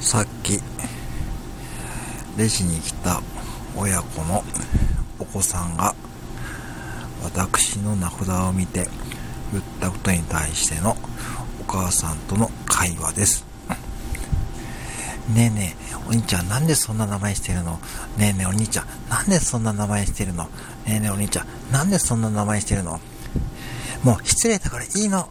さっき、レジに来た親子のお子さんが、私の名札を見て言ったことに対してのお母さんとの会話です。ねえねえ、お兄ちゃんなんでそんな名前してるの？ねえねえお兄ちゃんなんでそんな名前してるの？ねえねえお兄ちゃんなんでそんな名前してるの？もう失礼だからいいの。